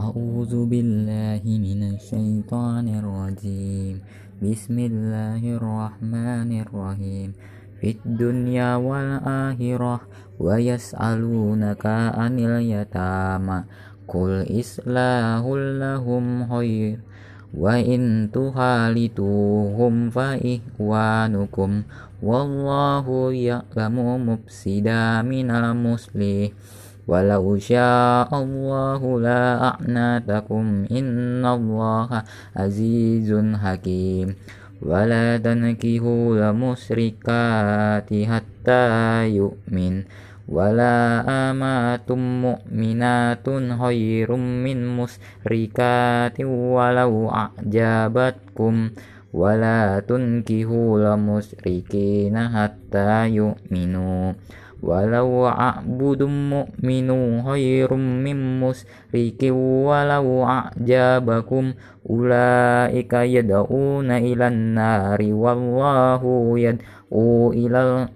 أعوذ بالله من الشيطان الرجيم. بسم الله الرحمن الرحيم. في الدنيا والآخرة ويسألونك عن اليتامى. قل إصلاح لهم خير وإن تخالطوهم فإخوانكم. والله يعلم مفسدا من المصلح. ولو شاء الله لا أعناتكم إن الله عزيز حكيم ولا تنكحوا المشركات حتى يؤمن ولا أمات مؤمنات خير من مشركات ولو أعجبتكم ولا تنكحوا المشركين حتى يؤمنوا walau a'budum mu'minu khairum min musrikin walau a'jabakum ulaika yad'una ilan nari wallahu yad'u ilal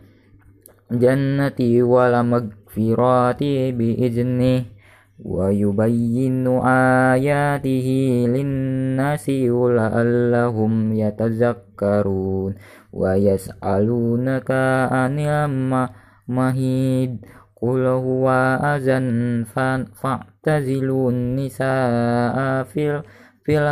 jannati wala magfirati biizni wa yubayyinu ayatihi linnasi la'allahum yatazakkarun wa yas'alunaka anil mahid Qul huwa azan fa'tazilun nisa'a fil fil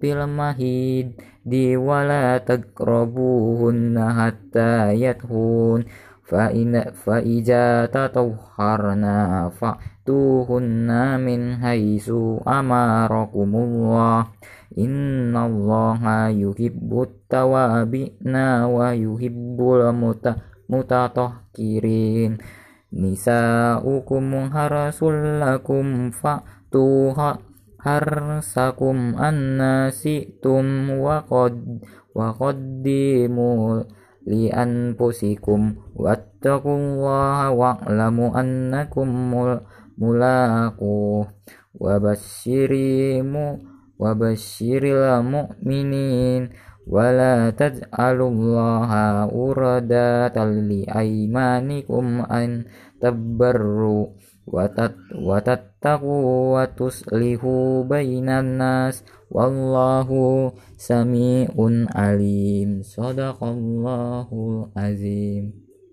fil mahid di wala taqrabuhunna hatta yathun fa in fa iza tatahharna fa'tuhunna min haitsu amarakumullah innallaha yuhibbut tawabina wa yuhibbul muta mutatahkirin nisa'ukum harasul lakum fa'tu harsakum anna si'tum wa qad wa qaddimu li anfusikum wattaqullaha wa'lamu annakum mulaqu wa basyirimu wa basyiril mu'minin wala taj'alullaha uradatan li aymanikum an tabarru wa tattaqu wa tuslihu bainan nas wallahu sami'un alim sadaqallahu azim